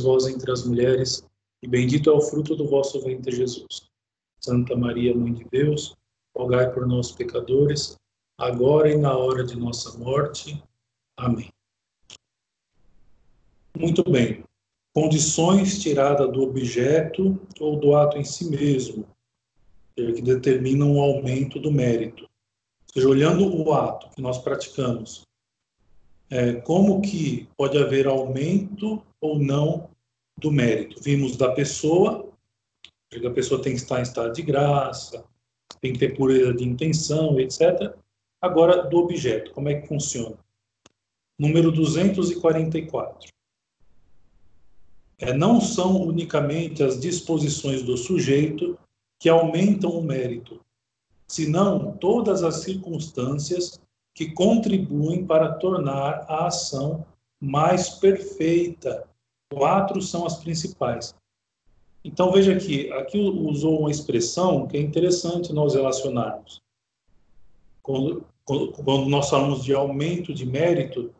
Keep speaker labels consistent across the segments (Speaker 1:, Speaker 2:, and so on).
Speaker 1: vós entre as mulheres, e bendito é o fruto do vosso ventre, Jesus. Santa Maria, Mãe de Deus, rogai por nós, pecadores, agora e na hora de nossa morte. Amém. Muito bem. Condições tiradas do objeto ou do ato em si mesmo, que determinam o aumento do mérito. Ou seja, olhando o ato que nós praticamos, é, como que pode haver aumento ou não do mérito? Vimos da pessoa, que a pessoa tem que estar em estado de graça, tem que ter pureza de intenção, etc. Agora, do objeto, como é que funciona? Número 244. É, não são unicamente as disposições do sujeito que aumentam o mérito, senão todas as circunstâncias que contribuem para tornar a ação mais perfeita. Quatro são as principais. Então veja aqui, aqui usou uma expressão que é interessante nós relacionarmos. Quando, quando nós falamos de aumento de mérito,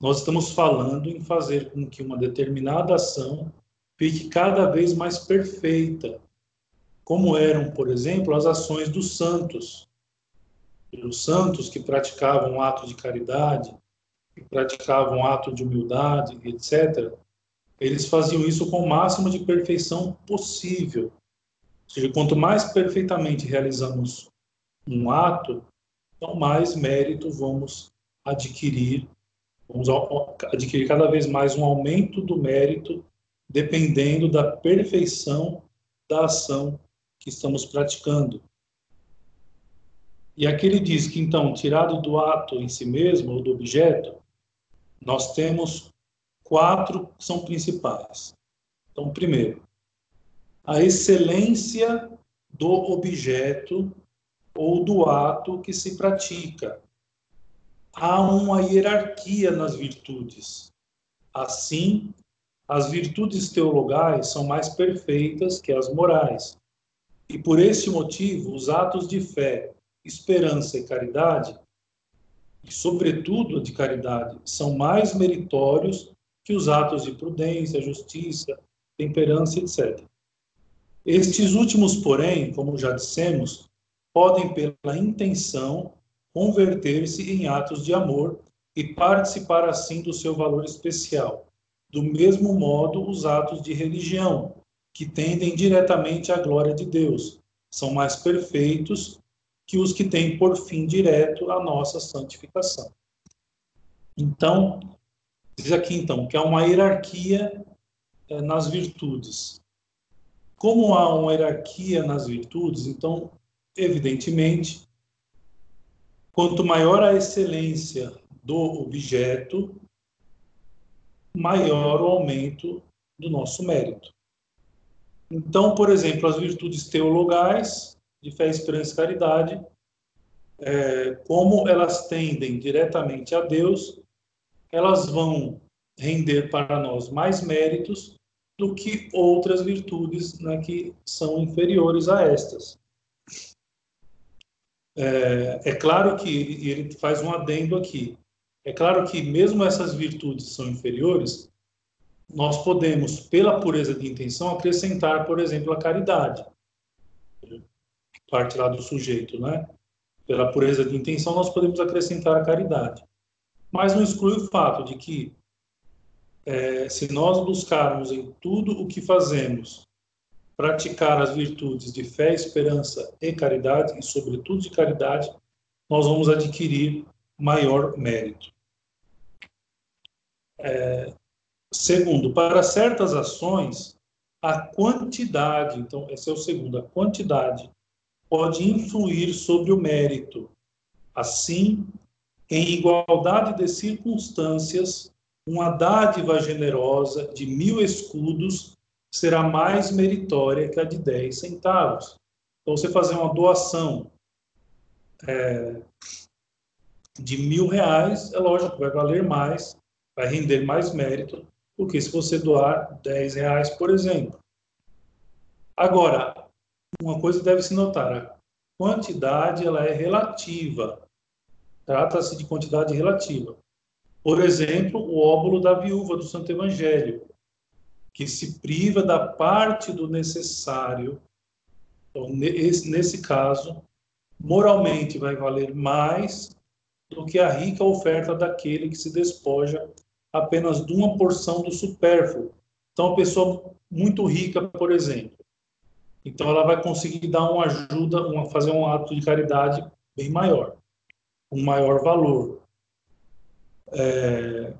Speaker 1: nós estamos falando em fazer com que uma determinada ação fique cada vez mais perfeita, como eram, por exemplo, as ações dos santos. Os santos que praticavam ato de caridade, que praticavam ato de humildade, etc., eles faziam isso com o máximo de perfeição possível. Ou seja, quanto mais perfeitamente realizamos um ato, então mais mérito vamos adquirir, vamos adquirir cada vez mais um aumento do mérito, dependendo da perfeição da ação que estamos praticando. E aqui ele diz que, então, tirado do ato em si mesmo, ou do objeto, nós temos quatro são principais. Então, primeiro, a excelência do objeto ou do ato que se pratica. Há uma hierarquia nas virtudes. Assim, as virtudes teologais são mais perfeitas que as morais. E por esse motivo, os atos de fé, esperança e caridade, e sobretudo de caridade, são mais meritórios que os atos de prudência, justiça, temperança, etc. Estes últimos, porém, como já dissemos, podem, pela intenção, converter-se em atos de amor e participar assim do seu valor especial. Do mesmo modo, os atos de religião, que tendem diretamente à glória de Deus, são mais perfeitos que os que têm por fim direto a nossa santificação. Então, Diz aqui, então, que há uma hierarquia é, nas virtudes. Como há uma hierarquia nas virtudes, então, evidentemente, quanto maior a excelência do objeto, maior o aumento do nosso mérito. Então, por exemplo, as virtudes teologais, de fé, esperança e caridade, é, como elas tendem diretamente a Deus, elas vão render para nós mais méritos do que outras virtudes né, que são inferiores a estas. É, é claro que ele faz um adendo aqui. É claro que mesmo essas virtudes são inferiores, nós podemos, pela pureza de intenção, acrescentar, por exemplo, a caridade. Parte lá do sujeito, né? Pela pureza de intenção, nós podemos acrescentar a caridade mas não exclui o fato de que, é, se nós buscarmos em tudo o que fazemos praticar as virtudes de fé, esperança e caridade, e sobretudo de caridade, nós vamos adquirir maior mérito. É, segundo, para certas ações, a quantidade, então, esse é o segundo, a quantidade pode influir sobre o mérito. Assim, em igualdade de circunstâncias, uma dádiva generosa de mil escudos será mais meritória que a de dez centavos. Então, você fazer uma doação é, de mil reais, é lógico vai valer mais, vai render mais mérito do que se você doar dez reais, por exemplo. Agora, uma coisa deve se notar: a quantidade ela é relativa. Trata-se de quantidade relativa. Por exemplo, o óbolo da viúva do Santo Evangelho, que se priva da parte do necessário. Então, nesse caso, moralmente vai valer mais do que a rica oferta daquele que se despoja apenas de uma porção do supérfluo. Então, a pessoa muito rica, por exemplo, então ela vai conseguir dar uma ajuda, uma, fazer um ato de caridade bem maior, um maior valor. É,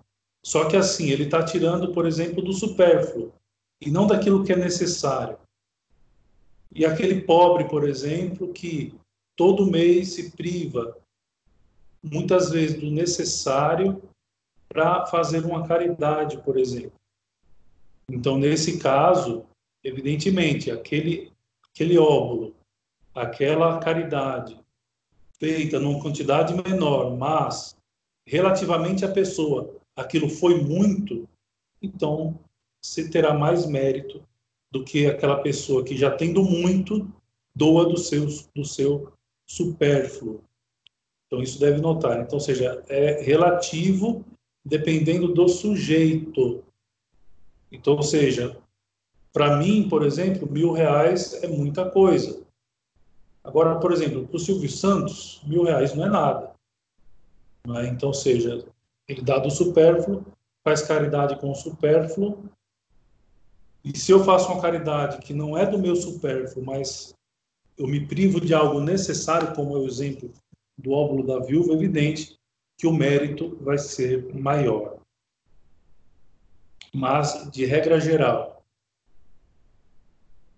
Speaker 1: só que assim, ele está tirando, por exemplo, do supérfluo e não daquilo que é necessário. E aquele pobre, por exemplo, que todo mês se priva, muitas vezes, do necessário para fazer uma caridade, por exemplo. Então, nesse caso, evidentemente, aquele, aquele óvulo, aquela caridade feita numa quantidade menor, mas relativamente à pessoa, aquilo foi muito, então você terá mais mérito do que aquela pessoa que já tendo muito doa do seu do seu supérfluo. Então isso deve notar. Então, ou seja, é relativo dependendo do sujeito. Então, ou seja, para mim, por exemplo, mil reais é muita coisa. Agora, por exemplo, para o Silvio Santos, mil reais não é nada. Não é? Então, seja, ele dá do supérfluo, faz caridade com o supérfluo. E se eu faço uma caridade que não é do meu supérfluo, mas eu me privo de algo necessário, como é o exemplo do óvulo da viúva, é evidente que o mérito vai ser maior. Mas, de regra geral,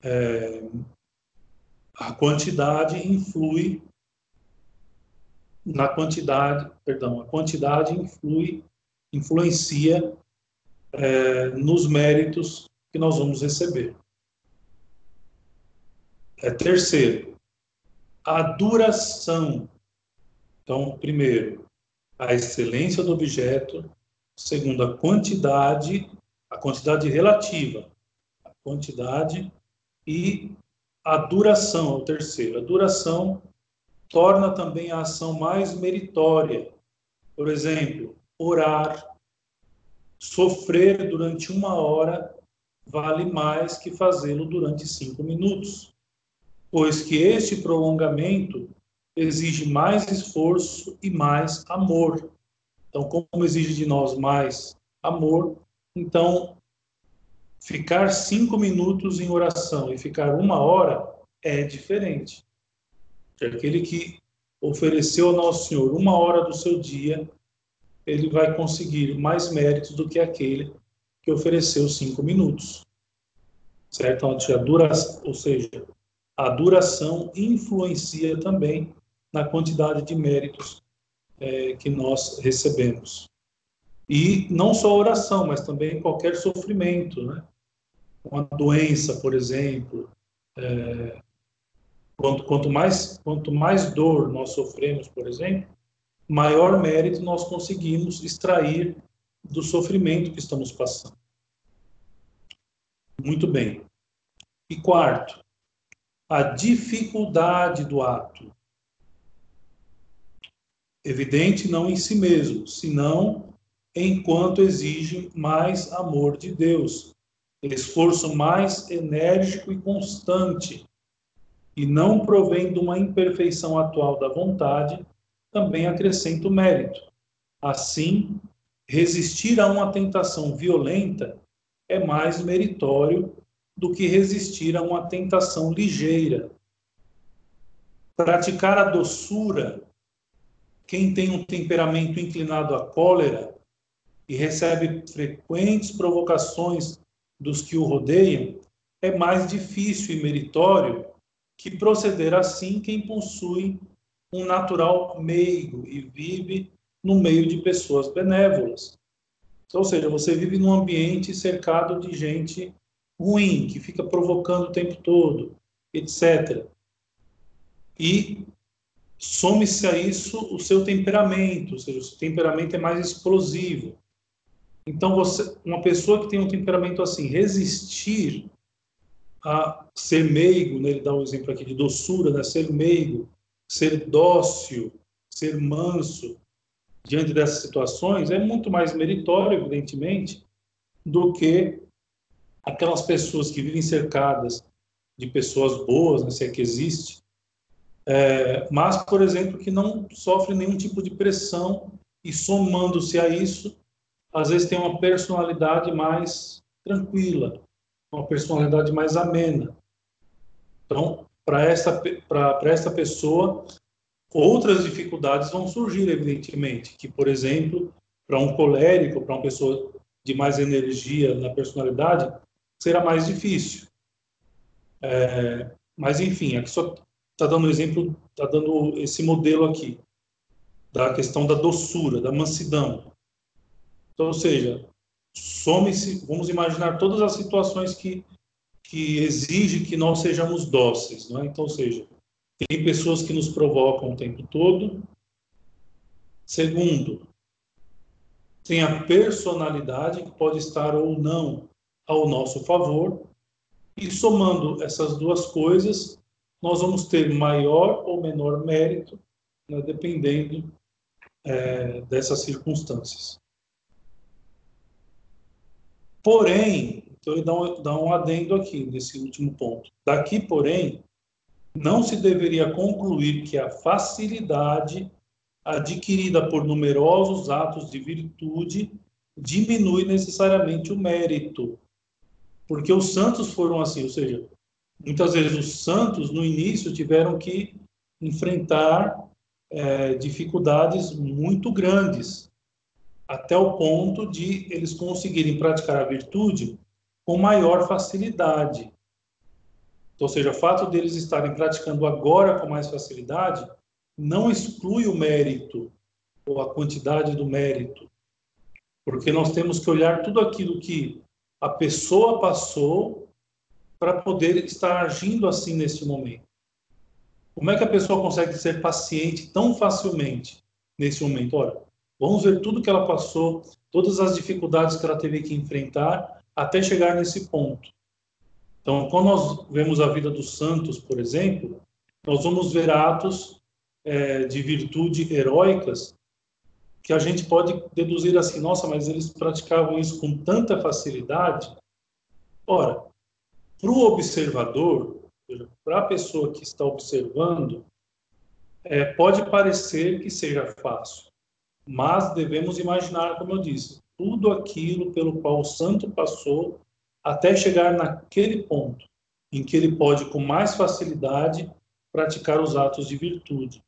Speaker 1: é, a quantidade influi na quantidade, perdão, a quantidade influi, influencia é, nos méritos que nós vamos receber. É, terceiro, a duração. Então, primeiro, a excelência do objeto. Segundo, a quantidade, a quantidade relativa, a quantidade e a duração, o terceiro. A duração torna também a ação mais meritória. Por exemplo, orar, sofrer durante uma hora vale mais que fazê-lo durante cinco minutos, pois que este prolongamento exige mais esforço e mais amor. Então, como exige de nós mais amor, então Ficar cinco minutos em oração e ficar uma hora é diferente. Aquele que ofereceu ao Nosso Senhor uma hora do seu dia, ele vai conseguir mais méritos do que aquele que ofereceu cinco minutos. Certo? Ou seja, a duração influencia também na quantidade de méritos é, que nós recebemos. E não só a oração, mas também qualquer sofrimento, né? Uma doença, por exemplo. É, quanto, quanto, mais, quanto mais dor nós sofremos, por exemplo, maior mérito nós conseguimos extrair do sofrimento que estamos passando. Muito bem. E quarto, a dificuldade do ato. Evidente não em si mesmo, senão enquanto exige mais amor de Deus, esforço mais enérgico e constante, e não provém de uma imperfeição atual da vontade, também acrescenta o mérito. Assim, resistir a uma tentação violenta é mais meritório do que resistir a uma tentação ligeira. Praticar a doçura, quem tem um temperamento inclinado à cólera, e recebe frequentes provocações dos que o rodeiam, é mais difícil e meritório que proceder assim quem possui um natural meigo e vive no meio de pessoas benévolas. Ou seja, você vive num ambiente cercado de gente ruim, que fica provocando o tempo todo, etc. E some-se a isso o seu temperamento, ou seja, o seu temperamento é mais explosivo. Então, você, uma pessoa que tem um temperamento assim, resistir a ser meigo, né, ele dá um exemplo aqui de doçura, né, ser meigo, ser dócil, ser manso diante dessas situações, é muito mais meritório, evidentemente, do que aquelas pessoas que vivem cercadas de pessoas boas, né, se é que existe, é, mas, por exemplo, que não sofrem nenhum tipo de pressão e somando-se a isso, às vezes tem uma personalidade mais tranquila, uma personalidade mais amena. Então, para esta, para esta pessoa, outras dificuldades vão surgir, evidentemente, que, por exemplo, para um colérico, para uma pessoa de mais energia na personalidade, será mais difícil. É, mas, enfim, aqui só está dando exemplo, está dando esse modelo aqui, da questão da doçura, da mansidão. Então, ou seja, some-se, vamos imaginar todas as situações que, que exigem que nós sejamos dóceis, não é? Então, ou seja, tem pessoas que nos provocam o tempo todo. Segundo, tem a personalidade que pode estar ou não ao nosso favor. E somando essas duas coisas, nós vamos ter maior ou menor mérito, né, dependendo é, dessas circunstâncias. Porém, então ele dá um, dá um adendo aqui nesse último ponto. Daqui, porém, não se deveria concluir que a facilidade adquirida por numerosos atos de virtude diminui necessariamente o mérito. Porque os santos foram assim, ou seja, muitas vezes os santos no início tiveram que enfrentar é, dificuldades muito grandes, até o ponto de eles conseguirem praticar a virtude com maior facilidade. Então, ou seja, o fato deles estarem praticando agora com mais facilidade não exclui o mérito ou a quantidade do mérito, porque nós temos que olhar tudo aquilo que a pessoa passou para poder estar agindo assim nesse momento. Como é que a pessoa consegue ser paciente tão facilmente nesse momento? Olha, vamos ver tudo que ela passou, todas as dificuldades que ela teve que enfrentar até chegar nesse ponto. Então, quando nós vemos a vida dos santos, por exemplo, nós vamos ver atos é, de virtude heróicas que a gente pode deduzir assim, nossa, mas eles praticavam isso com tanta facilidade. Ora, para o observador, para a pessoa que está observando, é, pode parecer que seja fácil, mas devemos imaginar, como eu disse, tudo aquilo pelo qual o santo passou até chegar naquele ponto em que ele pode, com mais facilidade, praticar os atos de virtude.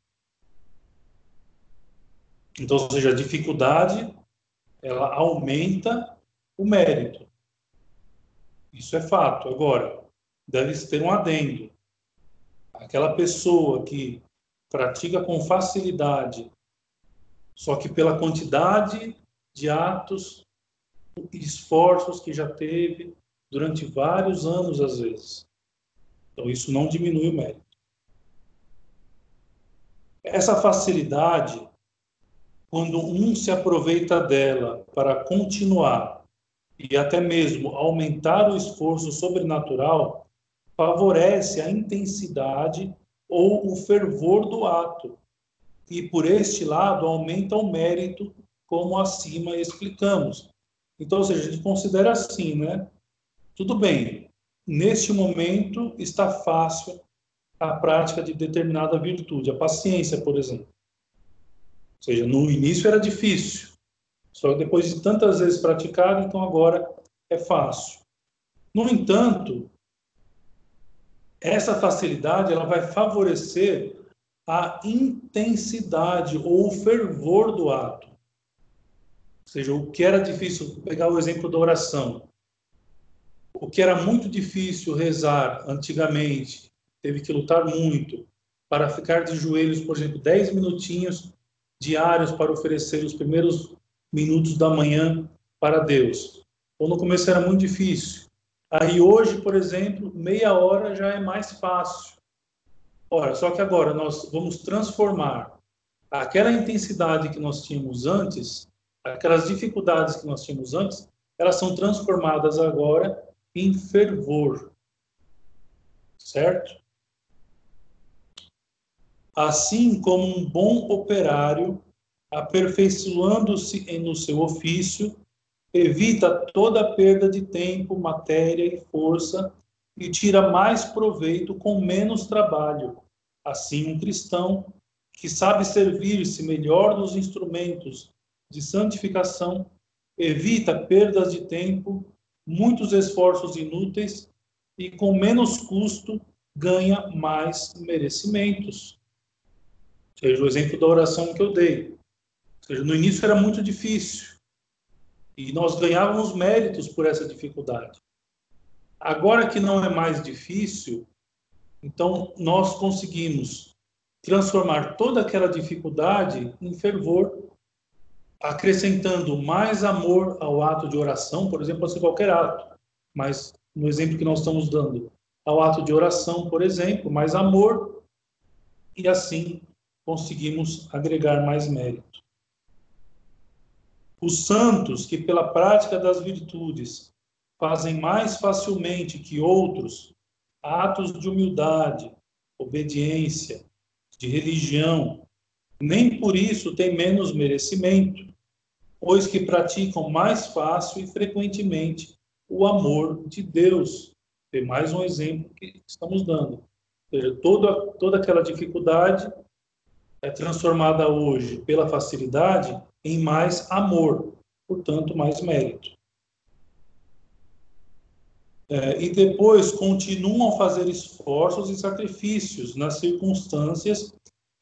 Speaker 1: Então, ou seja, a dificuldade ela aumenta o mérito. Isso é fato. Agora, deve ter um adendo. Aquela pessoa que pratica com facilidade, só que pela quantidade de atos e esforços que já teve, durante vários anos, às vezes. Então, isso não diminui o mérito. Essa facilidade, quando um se aproveita dela para continuar e até mesmo aumentar o esforço sobrenatural, favorece a intensidade ou o fervor do ato. E, por este lado, aumenta o mérito, como acima explicamos. Então, ou seja, a gente considera assim, né? Tudo bem, neste momento está fácil a prática de determinada virtude, a paciência, por exemplo. Ou seja, no início era difícil, só que depois de tantas vezes praticado, então agora é fácil. No entanto, essa facilidade ela vai favorecer a intensidade ou o fervor do ato. Ou seja, o que era difícil, pegar o exemplo da oração o que era muito difícil rezar antigamente, teve que lutar muito para ficar de joelhos, por exemplo, 10 minutinhos diários para oferecer os primeiros minutos da manhã para Deus. Ou no começo era muito difícil. Aí hoje, por exemplo, meia hora já é mais fácil. Ora, só que agora nós vamos transformar aquela intensidade que nós tínhamos antes, aquelas dificuldades que nós tínhamos antes, elas são transformadas agora em fervor. Certo? Assim como um bom operário, aperfeiçoando-se no seu ofício, evita toda perda de tempo, matéria e força e tira mais proveito com menos trabalho. Assim, um cristão que sabe servir-se melhor dos instrumentos de santificação evita perdas de tempo, muitos esforços inúteis e com menos custo ganha mais merecimentos. Ou seja, o exemplo da oração que eu dei. Seja, no início era muito difícil e nós ganhávamos méritos por essa dificuldade. Agora que não é mais difícil, então nós conseguimos transformar toda aquela dificuldade em fervor, acrescentando mais amor ao ato de oração, por exemplo, ser qualquer ato, mas no exemplo que nós estamos dando, ao ato de oração, por exemplo, mais amor, e assim conseguimos agregar mais mérito. Os santos que, pela prática das virtudes, fazem mais facilmente que outros atos de humildade, obediência, de religião, nem por isso têm menos merecimento, pois que praticam mais fácil e frequentemente o amor de Deus. Tem mais um exemplo que estamos dando. Seja, toda, toda aquela dificuldade é transformada hoje pela facilidade em mais amor, portanto, mais mérito. É, e depois continuam a fazer esforços e sacrifícios nas circunstâncias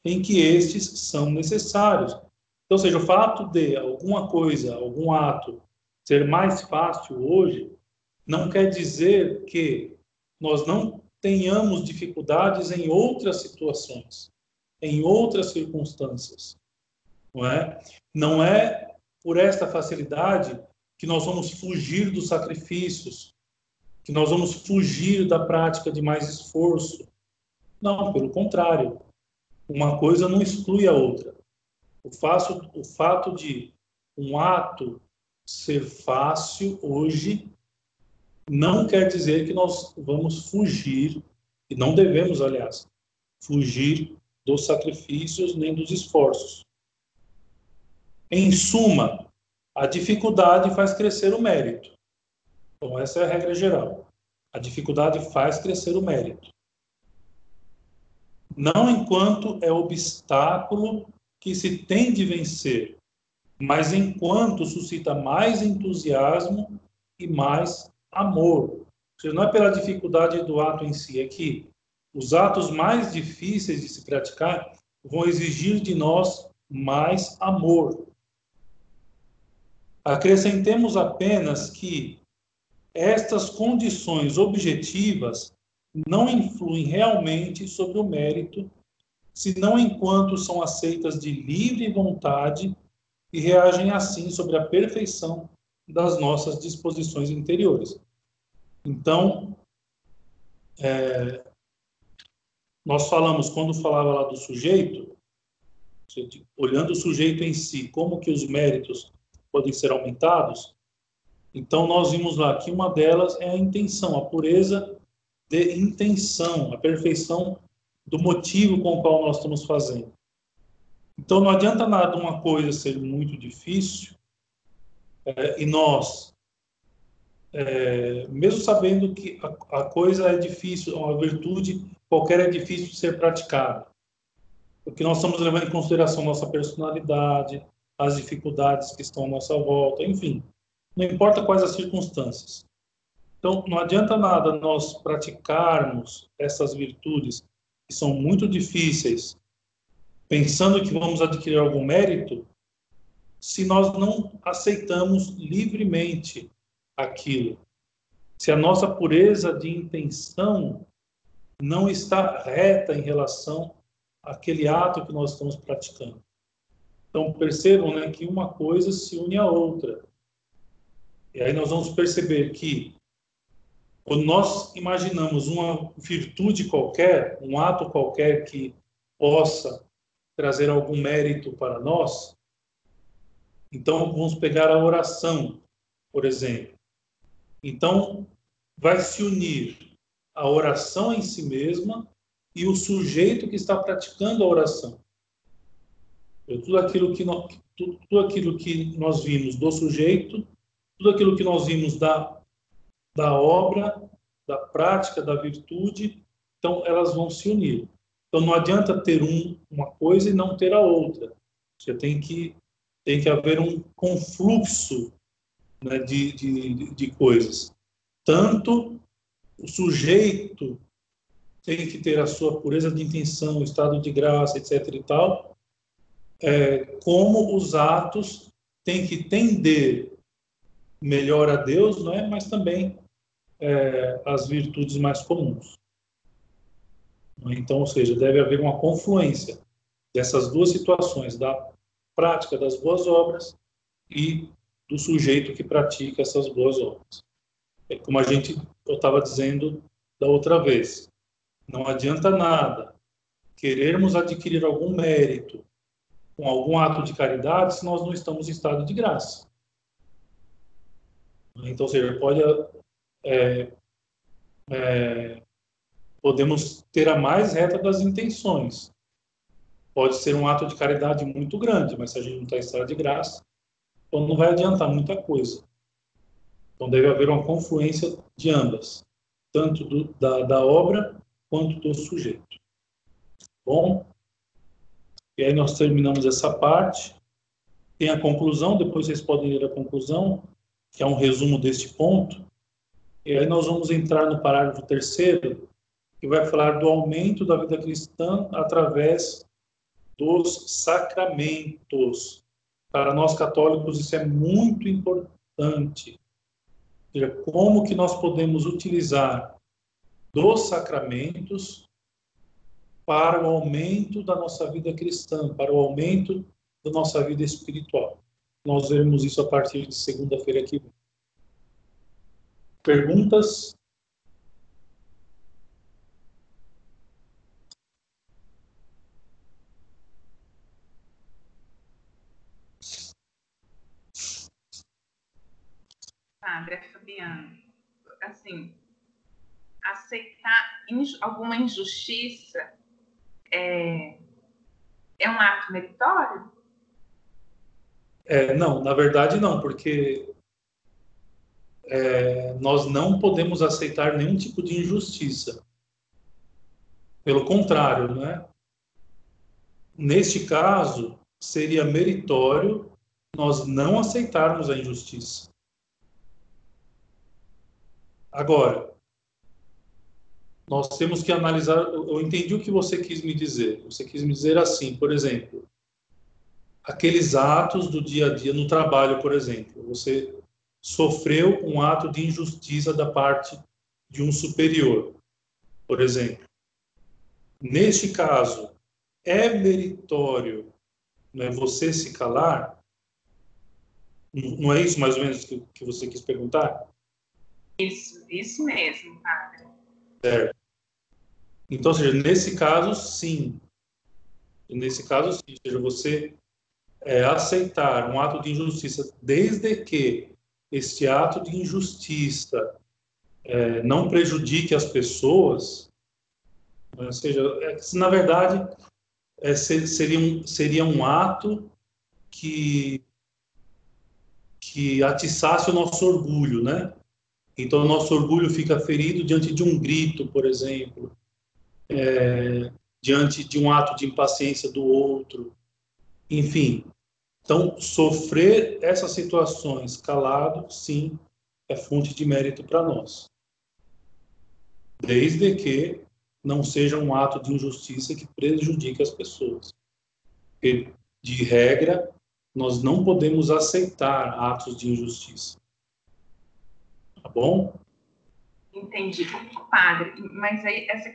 Speaker 1: em que estes são necessários. Então, ou seja, o fato de alguma coisa, algum ato ser mais fácil hoje, não quer dizer que nós não tenhamos dificuldades em outras situações, em outras circunstâncias, não é? Não é por esta facilidade que nós vamos fugir dos sacrifícios, que nós vamos fugir da prática de mais esforço. Não, pelo contrário. Uma coisa não exclui a outra. O, faço, o fato de um ato ser fácil hoje não quer dizer que nós vamos fugir, e não devemos, aliás, fugir dos sacrifícios nem dos esforços. Em suma, a dificuldade faz crescer o mérito. Então, essa é a regra geral. A dificuldade faz crescer o mérito. Não enquanto é obstáculo que se tem de vencer, mas enquanto suscita mais entusiasmo e mais amor. seja, não é pela dificuldade do ato em si, é que os atos mais difíceis de se praticar vão exigir de nós mais amor. Acrescentemos apenas que estas condições objetivas não influem realmente sobre o mérito, senão enquanto são aceitas de livre vontade e reagem assim sobre a perfeição das nossas disposições interiores. Então, é, nós falamos, quando falava lá do sujeito, olhando o sujeito em si, como que os méritos podem ser aumentados, então nós vimos lá que uma delas é a intenção, a pureza de intenção, a perfeição do motivo com o qual nós estamos fazendo. Então não adianta nada uma coisa ser muito difícil é, e nós, é, mesmo sabendo que a, a, coisa é difícil, uma virtude qualquer é difícil de ser praticada, porque nós estamos levando em consideração nossa personalidade, as dificuldades que estão à nossa volta, enfim, não importa quais as circunstâncias. Então, não adianta nada nós praticarmos essas virtudes que são muito difíceis, pensando que vamos adquirir algum mérito, se nós não aceitamos livremente aquilo. Se a nossa pureza de intenção não está reta em relação àquele ato que nós estamos praticando. Então, percebam né, que uma coisa se une à outra. E aí nós vamos perceber que quando nós imaginamos uma virtude qualquer, um ato qualquer que possa trazer algum mérito para nós, então, vamos pegar a oração, por exemplo. Então, vai se unir a oração em si mesma e o sujeito que está praticando a oração. Tudo aquilo que nós, tudo aquilo que nós vimos do sujeito, tudo aquilo que nós vimos da, da obra, da prática, da virtude, então elas vão se unir. Então não adianta ter um, uma coisa e não ter a outra. Você tem que tem que haver um confluxo né, de, de, de coisas. Tanto o sujeito tem que ter a sua pureza de intenção, estado de graça, etc. e tal, é, como os atos têm que tender melhor a Deus, não é? mas também é, as virtudes mais comuns. Então, ou seja, deve haver uma confluência dessas duas situações, da prática das boas obras e do sujeito que pratica essas boas obras. É como a gente eu estava dizendo da outra vez, não adianta nada querermos adquirir algum mérito com algum ato de caridade se nós não estamos em estado de graça. Então, seja, pode é, é, podemos ter a mais reta das intenções. Pode ser um ato de caridade muito grande, mas se a gente não está em estado de graça, então não vai adiantar muita coisa. Então deve haver uma confluência de ambas, tanto do, da, da obra quanto do sujeito. Bom, e aí nós terminamos essa parte. Tem a conclusão, depois vocês podem ler a conclusão, que é um resumo deste ponto. E aí nós vamos entrar no parágrafo terceiro, que vai falar do aumento da vida cristã através dos sacramentos. Para nós católicos isso é muito importante. Seja, como que nós podemos utilizar dos sacramentos para o aumento da nossa vida cristã, para o aumento da nossa vida espiritual. Nós veremos isso a partir de segunda-feira vem. Perguntas?
Speaker 2: Padre Fabiano, assim, aceitar alguma injustiça é, é um ato meritório?
Speaker 1: É, não, na verdade não, porque é, nós não podemos aceitar nenhum tipo de injustiça. Pelo contrário, né? Neste caso, seria meritório nós não aceitarmos a injustiça. Agora, nós temos que analisar. Eu entendi o que você quis me dizer. Você quis me dizer assim, por exemplo, aqueles atos do dia a dia no trabalho, por exemplo. Você sofreu um ato de injustiça da parte de um superior, por exemplo. Neste caso, é meritório né, você se calar? Não é isso mais ou menos que, que você quis perguntar?
Speaker 2: Isso, isso mesmo, padre.
Speaker 1: Certo. Então, seja, nesse caso, sim. Nesse caso, sim. Ou seja, você é, aceitar um ato de injustiça, desde que este ato de injustiça é, não prejudique as pessoas, né, ou seja, é, na verdade, é, seria, um, seria um ato que, que atiçasse o nosso orgulho, né? Então, o nosso orgulho fica ferido diante de um grito, por exemplo, é, diante de um ato de impaciência do outro, enfim. Então, sofrer essas situações calado, sim, é fonte de mérito para nós. Desde que não seja um ato de injustiça que prejudique as pessoas. Porque, de regra, nós não podemos aceitar atos de injustiça. Tá bom?
Speaker 2: Entendi, padre. Mas aí, essa,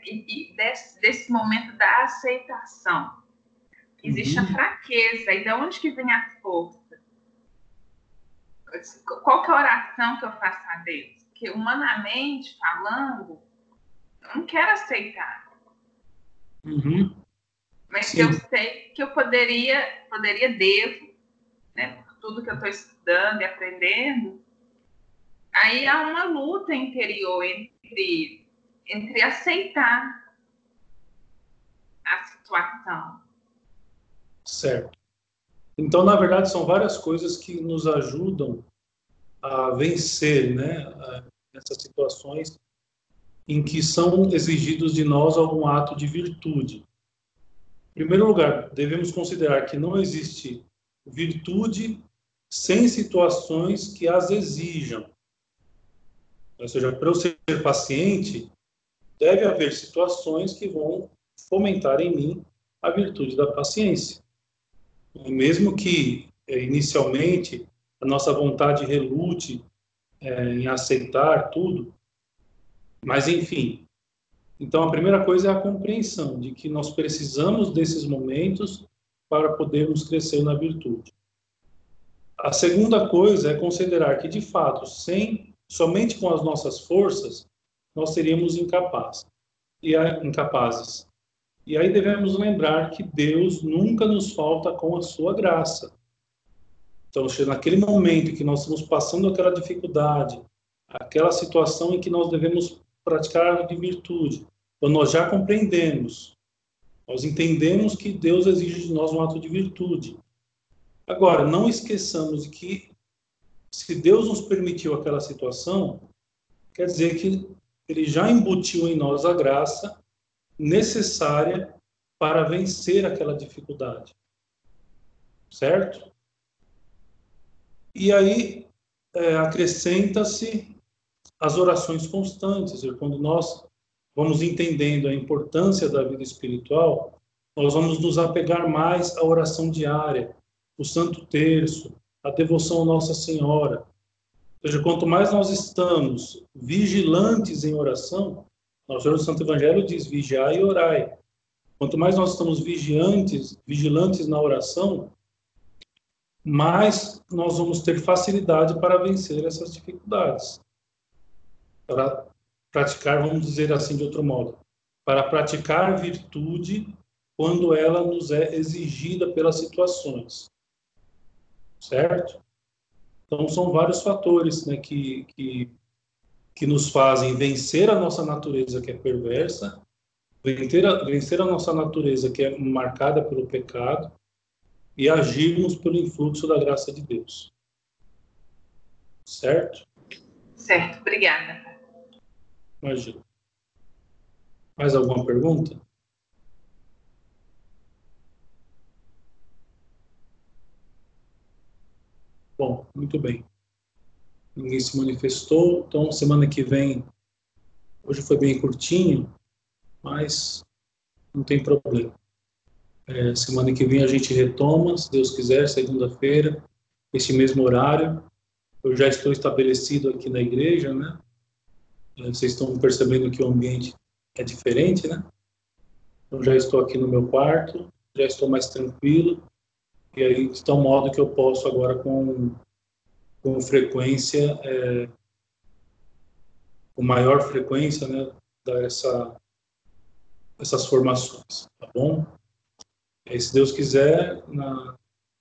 Speaker 2: desse, desse momento da aceitação, existe uhum. a fraqueza. E de onde que vem a força? Qual que é a oração que eu faço a Deus? Porque, humanamente falando, eu não quero aceitar.
Speaker 1: Uhum.
Speaker 2: Mas que eu sei que eu poderia, poderia, devo, né, por tudo que eu estou estudando e aprendendo, aí há uma luta interior entre, entre aceitar a situação.
Speaker 1: Certo. Então, na verdade, são várias coisas que nos ajudam a vencer, né, essas situações em que são exigidos de nós algum ato de virtude. Em primeiro lugar, devemos considerar que não existe virtude sem situações que as exijam. Ou seja, para eu ser paciente, deve haver situações que vão fomentar em mim a virtude da paciência. Mesmo que é, inicialmente a nossa vontade relute é, em aceitar tudo, mas enfim. Então a primeira coisa é a compreensão de que nós precisamos desses momentos para podermos crescer na virtude. A segunda coisa é considerar que de fato, sem somente com as nossas forças, nós seríamos incapazes. E incapazes. E aí devemos lembrar que Deus nunca nos falta com a sua graça. Então, naquele momento em que nós estamos passando aquela dificuldade, aquela situação em que nós devemos praticar de virtude, quando nós já compreendemos, nós entendemos que Deus exige de nós um ato de virtude. Agora, não esqueçamos que se Deus nos permitiu aquela situação, quer dizer que ele já embutiu em nós a graça necessária para vencer aquela dificuldade. Certo? E aí é, acrescenta-se as orações constantes. Quando nós vamos entendendo a importância da vida espiritual, nós vamos nos apegar mais à oração diária, o Santo Terço, a devoção à Nossa Senhora. Ou seja, quanto mais nós estamos vigilantes em oração, nosso Santo Evangelho diz: vigiai e orai. Quanto mais nós estamos vigiantes, vigilantes na oração, mais nós vamos ter facilidade para vencer essas dificuldades. Para praticar, vamos dizer assim de outro modo, para praticar virtude quando ela nos é exigida pelas situações. Certo? Então, são vários fatores né, que, que que nos fazem vencer a nossa natureza que é perversa, vencer a, vencer a nossa natureza que é marcada pelo pecado e agirmos pelo influxo da graça de Deus. Certo?
Speaker 2: Certo, obrigada.
Speaker 1: Imagina. Mais alguma pergunta? Bom, muito bem ninguém se manifestou. Então, semana que vem, hoje foi bem curtinho, mas não tem problema. É, semana que vem a gente retoma, se Deus quiser, segunda-feira, esse mesmo horário. Eu já estou estabelecido aqui na igreja, né? É, vocês estão percebendo que o ambiente é diferente, né? Eu já estou aqui no meu quarto, já estou mais tranquilo, e aí está um modo que eu posso agora com com frequência, é, com maior frequência, né, dar essa, essas formações, tá bom? E se Deus quiser, na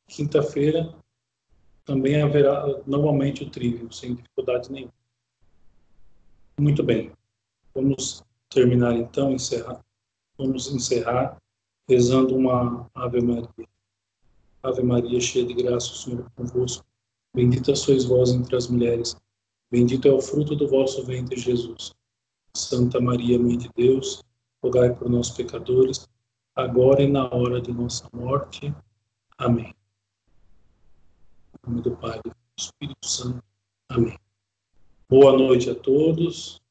Speaker 1: quinta-feira também haverá normalmente o trívio, sem dificuldade nenhuma. Muito bem. Vamos terminar então, encerrar. Vamos encerrar rezando uma Ave Maria. Ave Maria, cheia de graça, o Senhor é convosco. Bendita sois vós entre as mulheres, bendito é o fruto do vosso ventre, Jesus. Santa Maria, Mãe de Deus, rogai por nós, pecadores, agora e na hora de nossa morte. Amém. Em nome do Pai do Espírito Santo. Amém. Boa noite a todos.